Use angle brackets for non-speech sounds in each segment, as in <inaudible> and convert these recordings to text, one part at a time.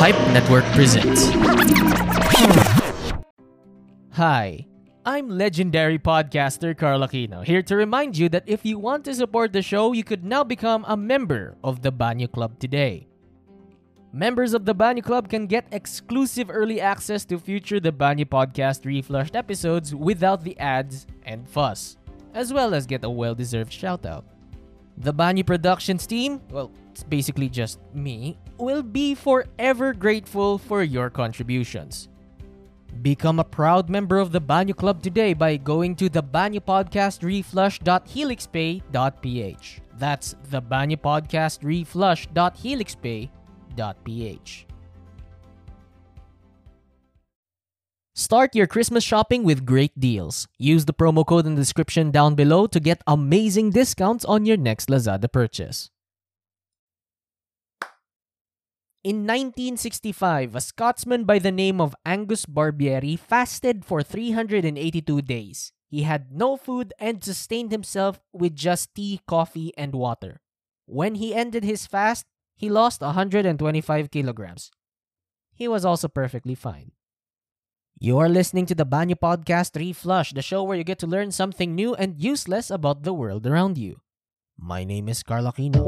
Pipe Network presents. Hi, I'm legendary podcaster Carl Aquino, here to remind you that if you want to support the show, you could now become a member of the Banyo Club today. Members of the Banyo Club can get exclusive early access to future The Banyo Podcast reflushed episodes without the ads and fuss, as well as get a well deserved shout out. The Banyo Productions team, well, it's basically just me, will be forever grateful for your contributions. Become a proud member of the Banyo Club today by going to the Banyo Podcast. That's the Banyo Podcast Reflush.helixpay.ph. Start your Christmas shopping with great deals. Use the promo code in the description down below to get amazing discounts on your next Lazada purchase. In 1965, a Scotsman by the name of Angus Barbieri fasted for 382 days. He had no food and sustained himself with just tea, coffee, and water. When he ended his fast, he lost 125 kilograms. He was also perfectly fine. You are listening to the Banyo Podcast Reflush, the show where you get to learn something new and useless about the world around you. My name is Carl Aquino.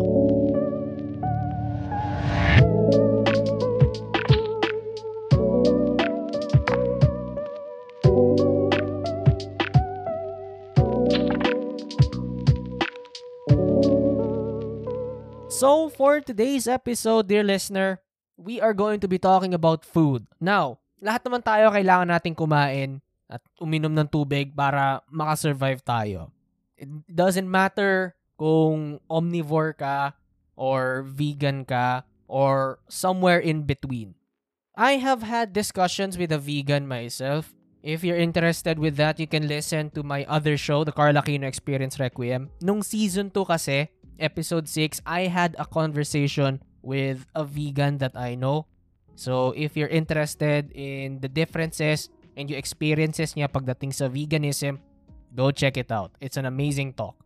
So, for today's episode, dear listener, we are going to be talking about food. Now, lahat naman tayo kailangan nating kumain at uminom ng tubig para makasurvive tayo. It doesn't matter kung omnivore ka or vegan ka or somewhere in between. I have had discussions with a vegan myself. If you're interested with that, you can listen to my other show, the Carl Aquino Experience Requiem. Nung season 2 kasi, episode 6, I had a conversation with a vegan that I know. So, if you're interested in the differences and your experiences niya pagdating sa veganism, go check it out. It's an amazing talk.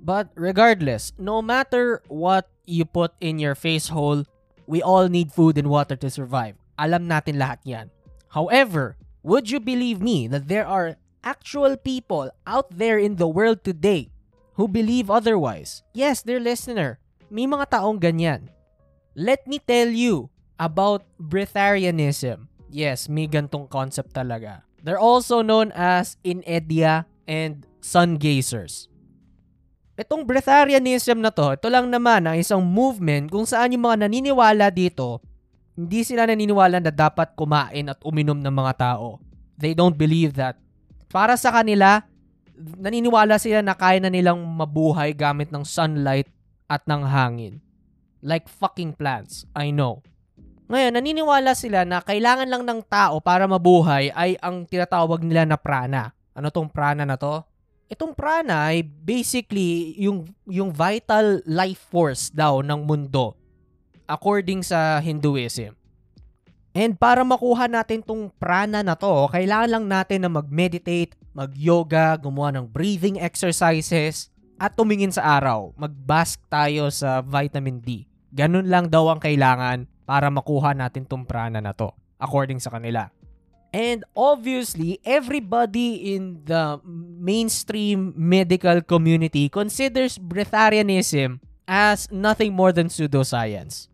But regardless, no matter what you put in your face hole, we all need food and water to survive. Alam natin lahat yan. However, would you believe me that there are actual people out there in the world today who believe otherwise. Yes, dear listener, may mga taong ganyan. Let me tell you about breatharianism. Yes, may gantong concept talaga. They're also known as inedia and sun gazers. Itong breatharianism na to, ito lang naman ang isang movement kung saan yung mga naniniwala dito, hindi sila naniniwala na dapat kumain at uminom ng mga tao. They don't believe that. Para sa kanila, naniniwala sila na kaya na nilang mabuhay gamit ng sunlight at ng hangin. Like fucking plants, I know. Ngayon, naniniwala sila na kailangan lang ng tao para mabuhay ay ang tinatawag nila na prana. Ano tong prana na to? Itong prana ay basically yung, yung vital life force daw ng mundo according sa Hinduism. And para makuha natin tong prana na to, kailangan lang natin na mag-meditate, mag-yoga, gumawa ng breathing exercises, at tumingin sa araw. Mag-bask tayo sa vitamin D. Ganun lang daw ang kailangan para makuha natin tong prana na to, according sa kanila. And obviously, everybody in the mainstream medical community considers breatharianism as nothing more than pseudoscience.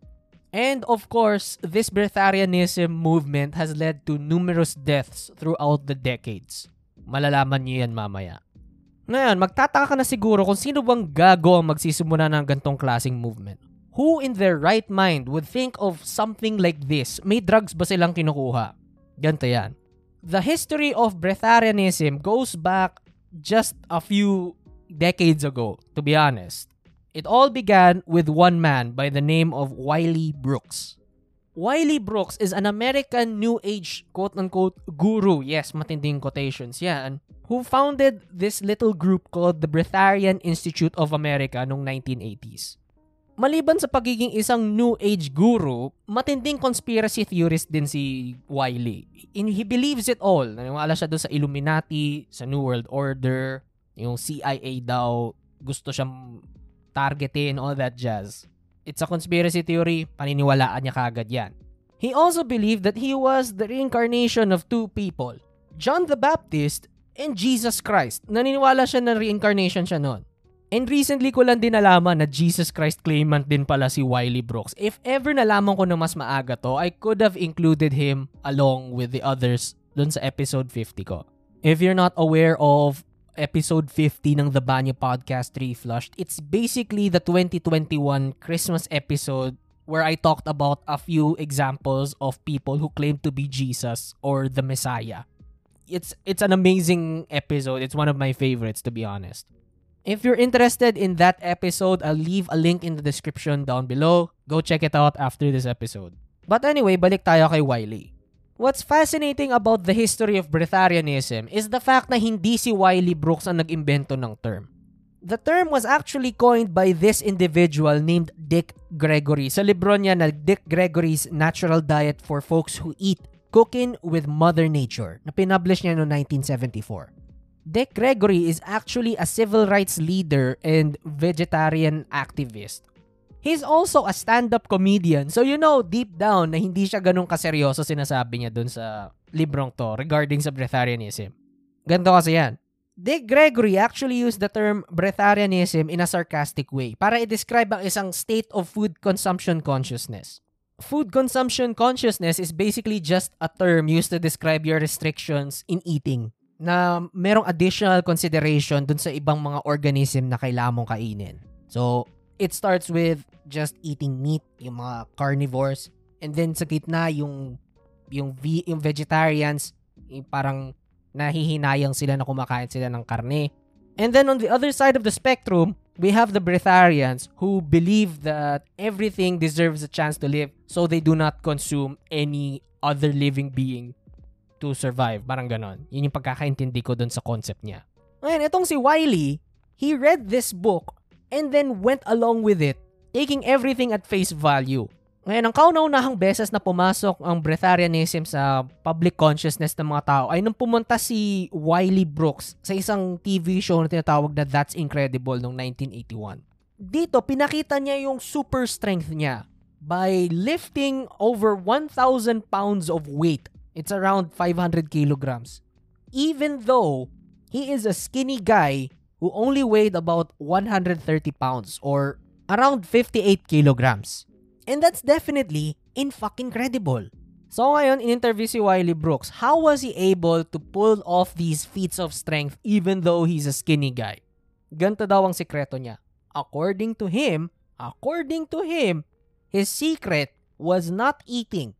And of course, this breatharianism movement has led to numerous deaths throughout the decades. Malalaman niyo yan mamaya. Ngayon, magtataka ka na siguro kung sino bang gago ang magsisimula ng gantong klaseng movement. Who in their right mind would think of something like this? May drugs ba silang kinukuha? Ganto yan. The history of breatharianism goes back just a few decades ago, to be honest. It all began with one man by the name of Wiley Brooks. Wiley Brooks is an American New Age quote-unquote guru, yes, matinding quotations yan, who founded this little group called the Breatharian Institute of America noong 1980s. Maliban sa pagiging isang New Age guru, matinding conspiracy theorist din si Wiley. In, he believes it all. Naniwala siya doon sa Illuminati, sa New World Order, yung CIA daw, gusto siyang targetin, all that jazz. It's a conspiracy theory, paniniwalaan niya kagad yan. He also believed that he was the reincarnation of two people, John the Baptist and Jesus Christ. Naniniwala siya na reincarnation siya noon. And recently ko lang din nalaman na Jesus Christ claimant din pala si Wiley Brooks. If ever nalaman ko na mas maaga to, I could have included him along with the others dun sa episode 50 ko. If you're not aware of episode 50 ng The Banyo Podcast Reflushed, it's basically the 2021 Christmas episode where I talked about a few examples of people who claim to be Jesus or the Messiah. It's it's an amazing episode. It's one of my favorites to be honest. If you're interested in that episode, I'll leave a link in the description down below. Go check it out after this episode. But anyway, balik tayo kay Wiley. What's fascinating about the history of breatharianism is the fact na hindi si Wiley Brooks ang nag-imbento ng term. The term was actually coined by this individual named Dick Gregory. Sa libro niya na Dick Gregory's Natural Diet for Folks Who Eat Cooking with Mother Nature na pinublish niya noong 1974. Dick Gregory is actually a civil rights leader and vegetarian activist. He's also a stand-up comedian. So you know deep down na hindi siya ganun kaseryoso sinasabi niya dun sa librong to regarding sa breatharianism. Ganto kasi yan. Dick Gregory actually used the term breatharianism in a sarcastic way para i-describe ang isang state of food consumption consciousness. Food consumption consciousness is basically just a term used to describe your restrictions in eating na merong additional consideration dun sa ibang mga organism na kailangan mong kainin. So, it starts with just eating meat, yung mga carnivores, and then sa gitna yung yung, ve- yung vegetarians, yung parang nahihinayang sila na kumakain sila ng karne. And then on the other side of the spectrum, we have the breatharians who believe that everything deserves a chance to live so they do not consume any other living being to survive. Parang ganon. Yun yung pagkakaintindi ko dun sa concept niya. Ngayon, itong si Wiley, he read this book and then went along with it, taking everything at face value. Ngayon, ang kauna-unahang beses na pumasok ang breatharianism sa public consciousness ng mga tao ay nung pumunta si Wiley Brooks sa isang TV show na tinatawag na That's Incredible noong 1981. Dito, pinakita niya yung super strength niya by lifting over 1,000 pounds of weight It's around 500 kilograms. Even though he is a skinny guy who only weighed about 130 pounds or around 58 kilograms. And that's definitely in fucking credible. So ngayon, in-interview si Wiley Brooks, how was he able to pull off these feats of strength even though he's a skinny guy? Ganto daw ang sikreto niya. According to him, according to him, his secret was not eating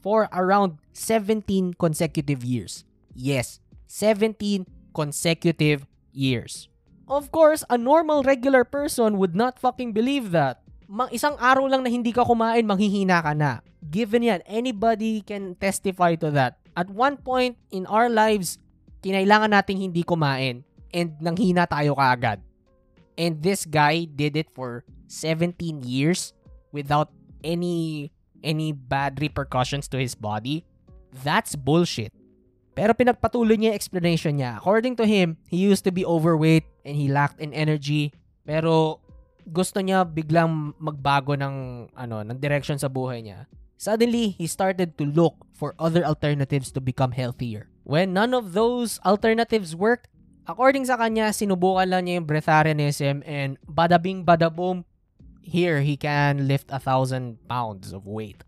for around 17 consecutive years. Yes, 17 consecutive years. Of course, a normal regular person would not fucking believe that. Mang isang araw lang na hindi ka kumain, manghihina ka na. Given yan, anybody can testify to that. At one point in our lives, kinailangan nating hindi kumain and nanghina tayo kaagad. And this guy did it for 17 years without any any bad repercussions to his body, that's bullshit. Pero pinagpatuloy niya yung explanation niya. According to him, he used to be overweight and he lacked in energy. Pero gusto niya biglang magbago ng ano, ng direction sa buhay niya. Suddenly, he started to look for other alternatives to become healthier. When none of those alternatives worked, according sa kanya, sinubukan lang niya yung breatharianism and bada bing bada boom, here he can lift a thousand pounds of weight.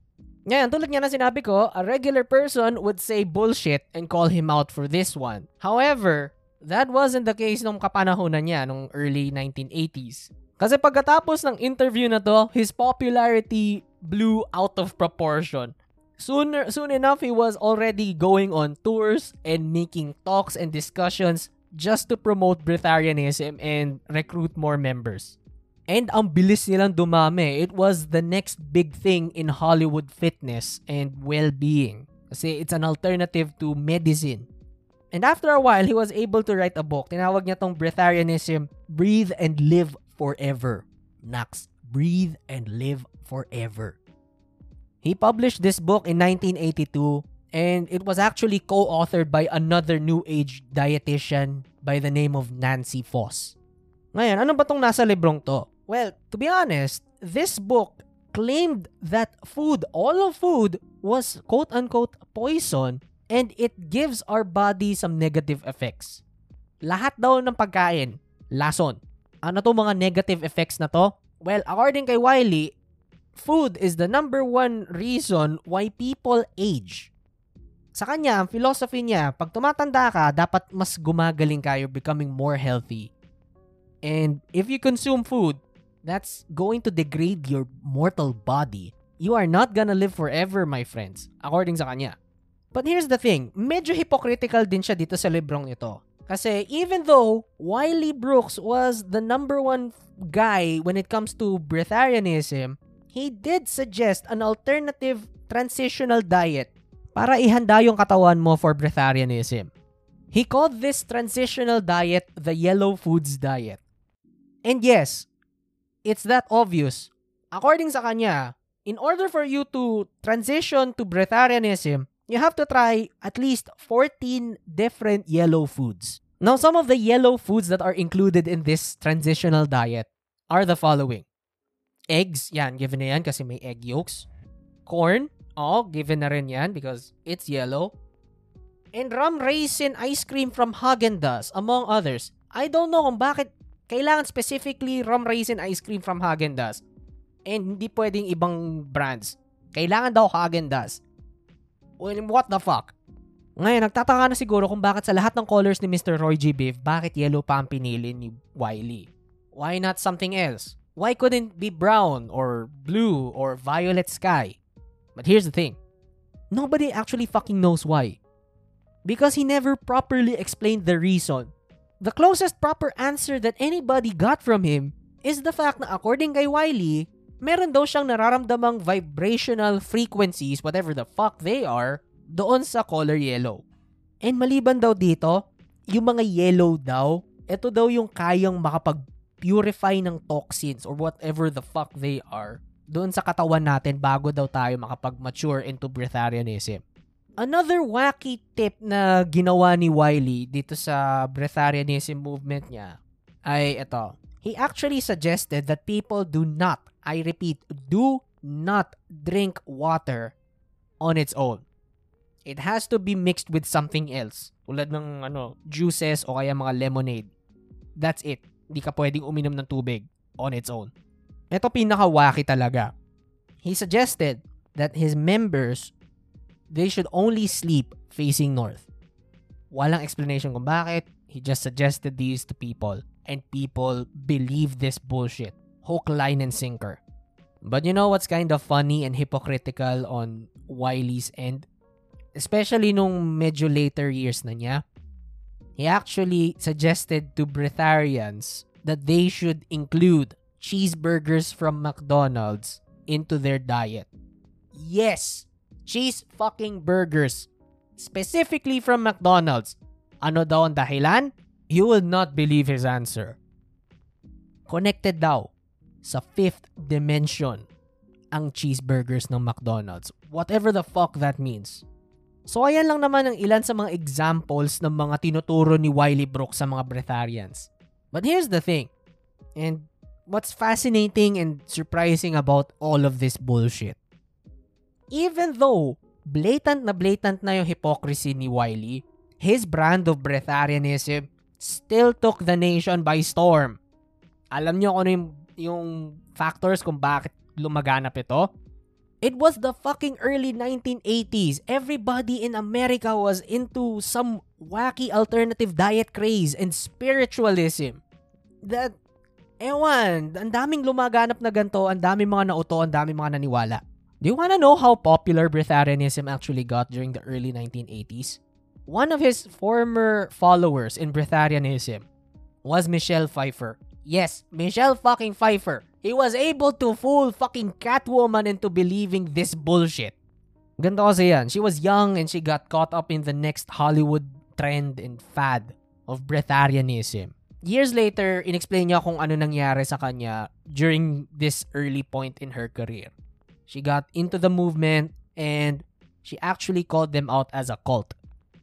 Ngayon, tulad nga na sinabi ko, a regular person would say bullshit and call him out for this one. However, that wasn't the case nung kapanahonan niya, nung early 1980s. Kasi pagkatapos ng interview na to, his popularity blew out of proportion. Sooner, soon enough, he was already going on tours and making talks and discussions just to promote breatharianism and recruit more members. And ang bilis nilang dumami. It was the next big thing in Hollywood fitness and well-being. Kasi it's an alternative to medicine. And after a while, he was able to write a book. Tinawag niya tong Breatharianism, Breathe and Live Forever. Nax, Breathe and Live Forever. He published this book in 1982 and it was actually co-authored by another new age dietitian by the name of Nancy Foss. Ngayon, ano ba tong nasa librong to? Well, to be honest, this book claimed that food, all of food, was quote-unquote poison and it gives our body some negative effects. Lahat daw ng pagkain, lason. Ano to mga negative effects na to? Well, according kay Wiley, food is the number one reason why people age. Sa kanya, ang philosophy niya, pag tumatanda ka, dapat mas gumagaling ka, you're becoming more healthy. And if you consume food, that's going to degrade your mortal body. You are not gonna live forever, my friends, according sa kanya. But here's the thing, medyo hypocritical din siya dito sa librong ito. Kasi even though Wiley Brooks was the number one guy when it comes to breatharianism, he did suggest an alternative transitional diet para ihanda yung katawan mo for breatharianism. He called this transitional diet the yellow foods diet. And yes, it's that obvious. According sa kanya, in order for you to transition to breatharianism, you have to try at least 14 different yellow foods. Now, some of the yellow foods that are included in this transitional diet are the following. Eggs, yan, given na yan kasi may egg yolks. Corn, oh, given na rin yan because it's yellow. And rum raisin ice cream from Haagen-Dazs, among others. I don't know kung bakit kailangan specifically rum raisin ice cream from Haagen-Dazs. And hindi pwedeng ibang brands. Kailangan daw Haagen-Dazs. Well, what the fuck? Ngayon, nagtataka na siguro kung bakit sa lahat ng colors ni Mr. Roy G. Biv, bakit yellow pa ang pinili ni Wiley? Why not something else? Why couldn't be brown or blue or violet sky? But here's the thing. Nobody actually fucking knows why. Because he never properly explained the reason. The closest proper answer that anybody got from him is the fact na according kay Wiley, meron daw siyang nararamdamang vibrational frequencies, whatever the fuck they are, doon sa color yellow. And maliban daw dito, yung mga yellow daw, ito daw yung kayang makapag-purify ng toxins or whatever the fuck they are doon sa katawan natin bago daw tayo makapag-mature into breatharianism. Another wacky tip na ginawa ni Wiley dito sa breatharianism movement niya ay ito. He actually suggested that people do not I repeat, do not drink water on its own. It has to be mixed with something else. Tulad ng ano, juices o kaya mga lemonade. That's it. Hindi ka pwedeng uminom ng tubig on its own. Ito pinakawaki talaga. He suggested that his members, they should only sleep facing north. Walang explanation kung bakit. He just suggested these to people. And people believe this bullshit hook, line, and sinker. But you know what's kind of funny and hypocritical on Wiley's end? Especially nung medyo later years na niya. He actually suggested to breatharians that they should include cheeseburgers from McDonald's into their diet. Yes! Cheese fucking burgers. Specifically from McDonald's. Ano daw ang dahilan? You will not believe his answer. Connected daw sa fifth dimension ang cheeseburgers ng McDonald's. Whatever the fuck that means. So ayan lang naman ang ilan sa mga examples ng mga tinuturo ni Wiley Brooks sa mga breatharians. But here's the thing. And what's fascinating and surprising about all of this bullshit. Even though blatant na blatant na yung hypocrisy ni Wiley, his brand of breatharianism still took the nation by storm. Alam niyo kung ano yung yung factors kung bakit lumaganap ito? It was the fucking early 1980s. Everybody in America was into some wacky alternative diet craze and spiritualism. That, ewan, ang daming lumaganap na ganto, ang daming mga nauto, ang daming mga naniwala. Do you wanna know how popular breatharianism actually got during the early 1980s? One of his former followers in breatharianism was Michelle Pfeiffer. Yes, Michelle fucking Pfeiffer. He was able to fool fucking Catwoman into believing this bullshit. Ganda kasi yan. She was young and she got caught up in the next Hollywood trend and fad of breatharianism. Years later, inexplain niya kung ano nangyari sa kanya during this early point in her career. She got into the movement and she actually called them out as a cult.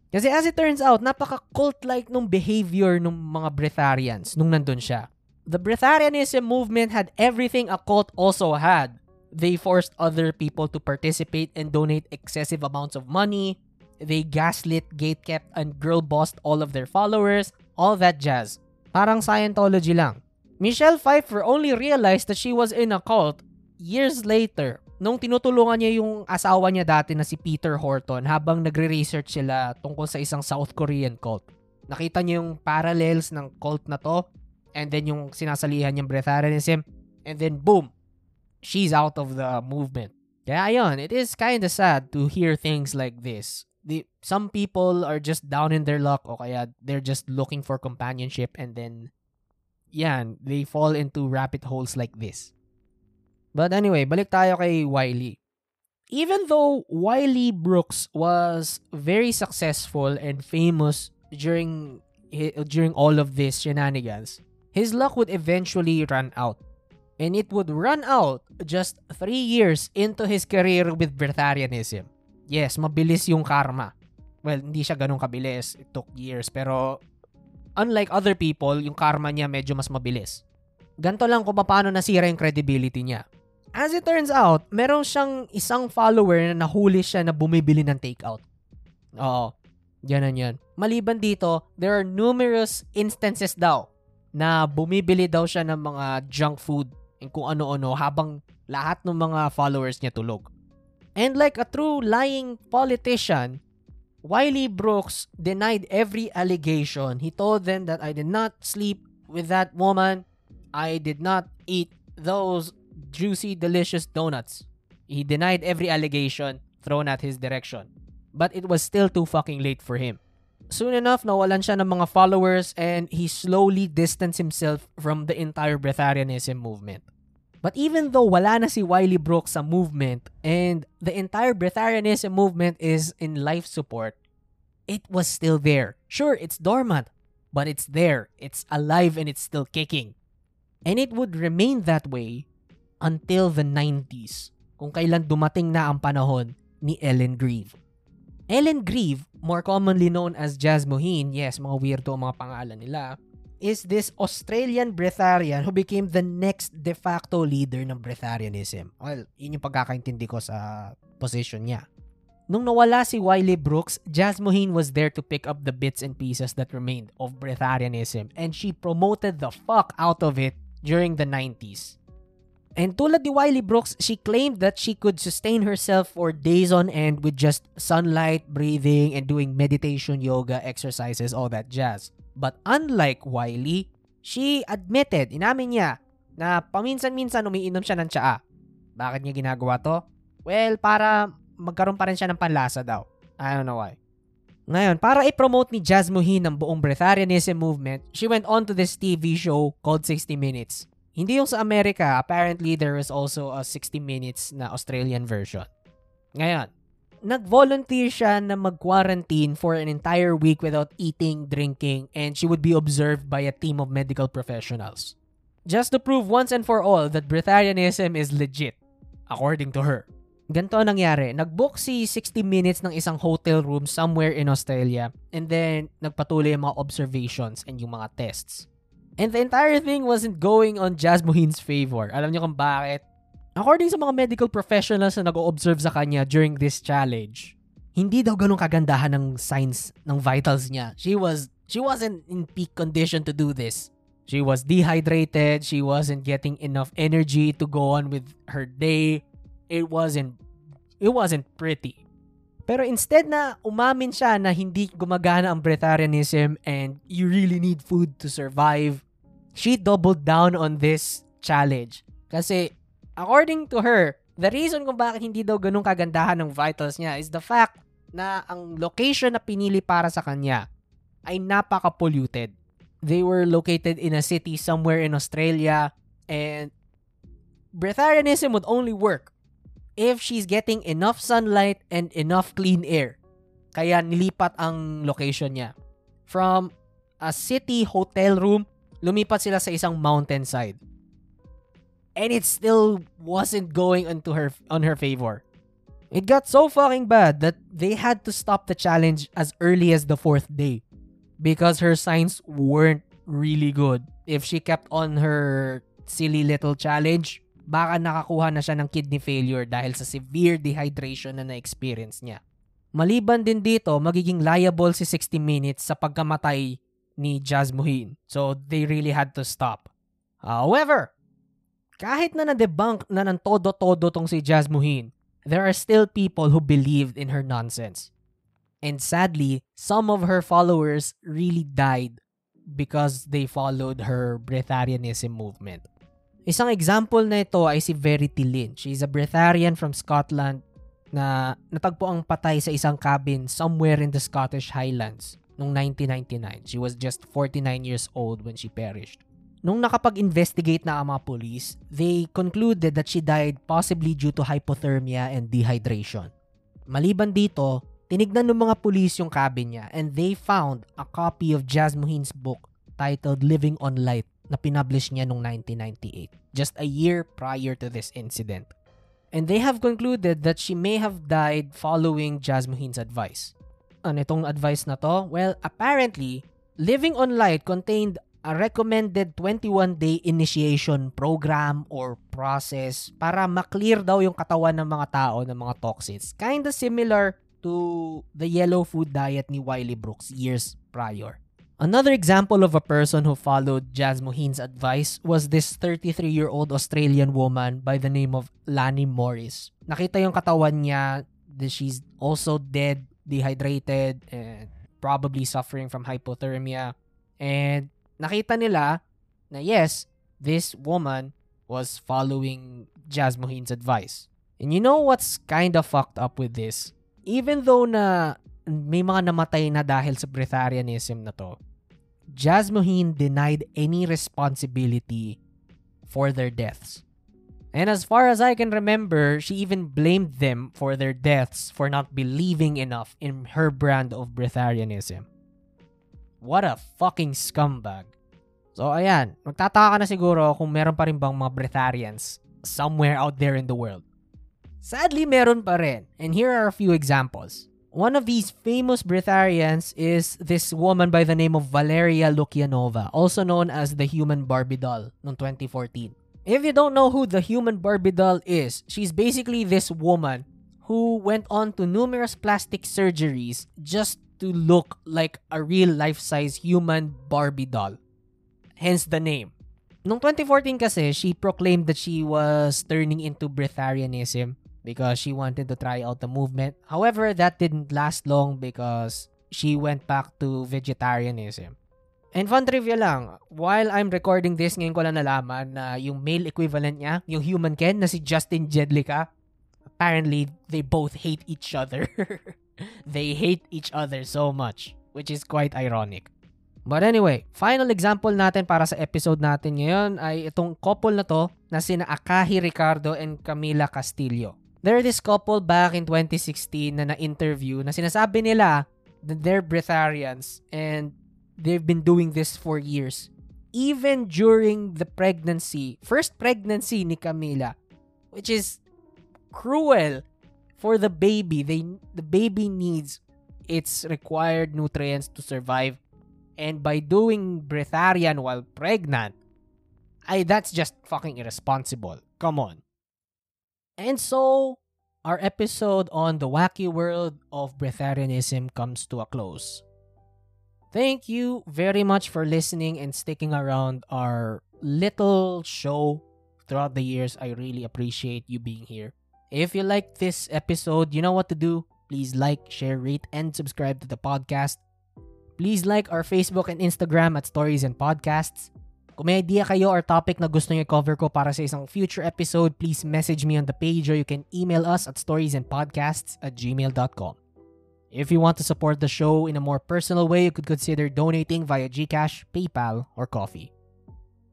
Kasi as it turns out, napaka-cult-like nung behavior ng mga breatharians nung nandun siya. The breatharianism movement had everything a cult also had. They forced other people to participate and donate excessive amounts of money. They gaslit, gatekept, and girl bossed all of their followers. All that jazz. Parang Scientology lang. Michelle Pfeiffer only realized that she was in a cult years later nung tinutulungan niya yung asawa niya dati na si Peter Horton habang nagre-research sila tungkol sa isang South Korean cult. Nakita niya yung parallels ng cult na to and then yung sinasalihan niyang breatharianism and then boom, she's out of the movement. Kaya ayun, it is kind of sad to hear things like this. The, some people are just down in their luck o kaya they're just looking for companionship and then yan, they fall into rabbit holes like this. But anyway, balik tayo kay Wiley. Even though Wiley Brooks was very successful and famous during during all of this shenanigans, his luck would eventually run out. And it would run out just three years into his career with Breatharianism. Yes, mabilis yung karma. Well, hindi siya ganun kabilis. It took years. Pero unlike other people, yung karma niya medyo mas mabilis. Ganto lang kung paano nasira yung credibility niya. As it turns out, meron siyang isang follower na nahuli siya na bumibili ng takeout. Oo, ganun yan. Maliban dito, there are numerous instances daw na bumibili daw siya ng mga junk food and kung ano-ano habang lahat ng mga followers niya tulog. And like a true lying politician, Wiley Brooks denied every allegation. He told them that I did not sleep with that woman. I did not eat those juicy, delicious donuts. He denied every allegation thrown at his direction. But it was still too fucking late for him. Soon enough, nawalan siya ng mga followers and he slowly distanced himself from the entire breatharianism movement. But even though wala na si Wiley Brooks sa movement and the entire breatharianism movement is in life support, it was still there. Sure, it's dormant, but it's there. It's alive and it's still kicking. And it would remain that way until the 90s, kung kailan dumating na ang panahon ni Ellen Grieve. Ellen Grieve, more commonly known as Jazz Mohin, yes, mga weirdo ang mga pangalan nila, is this Australian breatharian who became the next de facto leader ng breatharianism. Well, yun yung pagkakaintindi ko sa position niya. Nung nawala si Wiley Brooks, Jazz Mohin was there to pick up the bits and pieces that remained of breatharianism and she promoted the fuck out of it during the 90s. And tulad ni Wiley Brooks, she claimed that she could sustain herself for days on end with just sunlight, breathing, and doing meditation, yoga, exercises, all that jazz. But unlike Wiley, she admitted, inamin niya, na paminsan-minsan umiinom siya ng tsaa. Bakit niya ginagawa to? Well, para magkaroon pa rin siya ng panlasa daw. I don't know why. Ngayon, para i-promote ni Jazz Mohin ang buong breatharianism movement, she went on to this TV show called 60 Minutes. Hindi yung sa Amerika, apparently there is also a 60 minutes na Australian version. Ngayon, nag-volunteer siya na mag-quarantine for an entire week without eating, drinking, and she would be observed by a team of medical professionals. Just to prove once and for all that breatharianism is legit, according to her. Ganto nangyari. Nag-book si 60 minutes ng isang hotel room somewhere in Australia and then nagpatuloy yung mga observations and yung mga tests. And the entire thing wasn't going on Jazz Mohin's favor. Alam niyo kung bakit? According sa mga medical professionals na nag-observe sa kanya during this challenge, hindi daw ganun kagandahan ng signs ng vitals niya. She was she wasn't in peak condition to do this. She was dehydrated, she wasn't getting enough energy to go on with her day. It wasn't it wasn't pretty. Pero instead na umamin siya na hindi gumagana ang breatharianism and you really need food to survive, she doubled down on this challenge. Kasi according to her, the reason kung bakit hindi daw ganun kagandahan ng vitals niya is the fact na ang location na pinili para sa kanya ay napaka-polluted. They were located in a city somewhere in Australia and breatharianism would only work if she's getting enough sunlight and enough clean air. Kaya nilipat ang location niya. From a city hotel room, lumipat sila sa isang mountainside. And it still wasn't going into her on her favor. It got so fucking bad that they had to stop the challenge as early as the fourth day because her signs weren't really good. If she kept on her silly little challenge, baka nakakuha na siya ng kidney failure dahil sa severe dehydration na na-experience niya. Maliban din dito, magiging liable si 60 Minutes sa pagkamatay ni Jazz Muhin. So, they really had to stop. However, kahit na na-debunk na ng todo-todo tong si Jazz Muhin, there are still people who believed in her nonsense. And sadly, some of her followers really died because they followed her breatharianism movement. Isang example na ito ay si Verity Lynn. She's a breatharian from Scotland na natagpo ang patay sa isang cabin somewhere in the Scottish Highlands noong 1999. She was just 49 years old when she perished. Nung nakapag-investigate na ang mga police, they concluded that she died possibly due to hypothermia and dehydration. Maliban dito, tinignan ng mga police yung cabin niya and they found a copy of Jazz Mohin's book titled Living on Light na pinublish niya noong 1998, just a year prior to this incident and they have concluded that she may have died following Jasmuhin's advice. Ano itong advice na to? Well, apparently, Living on Light contained a recommended 21-day initiation program or process para maklear daw yung katawan ng mga tao ng mga toxins. Kinda similar to the yellow food diet ni Wiley Brooks years prior. Another example of a person who followed Jazz advice was this 33-year-old Australian woman by the name of Lani Morris. Nakita yung katawan niya that she's also dead, dehydrated, and probably suffering from hypothermia. And nakita nila na yes, this woman was following Jazz advice. And you know what's kind of fucked up with this? Even though na may mga namatay na dahil sa breatharianism na to. Jasmuhin denied any responsibility for their deaths. And as far as I can remember, she even blamed them for their deaths for not believing enough in her brand of breatharianism. What a fucking scumbag. So ayan, magtataka ka na siguro kung meron pa rin bang mga breatharians somewhere out there in the world. Sadly, meron pa rin. And here are a few examples. One of these famous breatharians is this woman by the name of Valeria Lukianova, also known as the human Barbie doll noong 2014. If you don't know who the human Barbie doll is, she's basically this woman who went on to numerous plastic surgeries just to look like a real life-size human Barbie doll. Hence the name. Noong 2014 kasi, she proclaimed that she was turning into breatharianism because she wanted to try out the movement. However, that didn't last long because she went back to vegetarianism. And fun trivia lang, while I'm recording this, ngayon ko lang nalaman na yung male equivalent niya, yung human Ken na si Justin Jedlicka, apparently they both hate each other. <laughs> they hate each other so much, which is quite ironic. But anyway, final example natin para sa episode natin ngayon ay itong couple na to na sina Akahi Ricardo and Camila Castillo. There this couple back in 2016 na na-interview na sinasabi nila that they're breatharians and they've been doing this for years. Even during the pregnancy, first pregnancy ni Camila, which is cruel for the baby. They the baby needs its required nutrients to survive. And by doing breatharian while pregnant, I that's just fucking irresponsible. Come on. And so, our episode on the wacky world of breatharianism comes to a close. Thank you very much for listening and sticking around our little show throughout the years. I really appreciate you being here. If you like this episode, you know what to do. Please like, share, rate, and subscribe to the podcast. Please like our Facebook and Instagram at Stories and Podcasts. Kung may idea kayo or topic na gusto nyo i-cover ko para sa isang future episode, please message me on the page or you can email us at storiesandpodcasts at gmail.com. If you want to support the show in a more personal way, you could consider donating via Gcash, PayPal, or Coffee.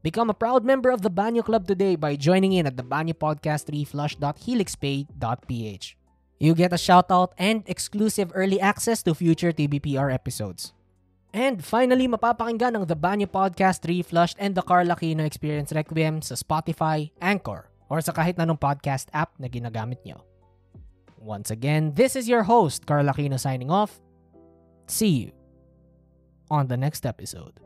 Become a proud member of the Banyo Club today by joining in at the Banyo Podcast reflush.helixpay.ph. You get a shoutout and exclusive early access to future TBPR episodes. And finally, mapapakinggan ang The Banyo Podcast Reflushed and The Carl Aquino Experience Requiem sa Spotify, Anchor, or sa kahit anong podcast app na ginagamit nyo. Once again, this is your host, Carl Aquino signing off. See you on the next episode.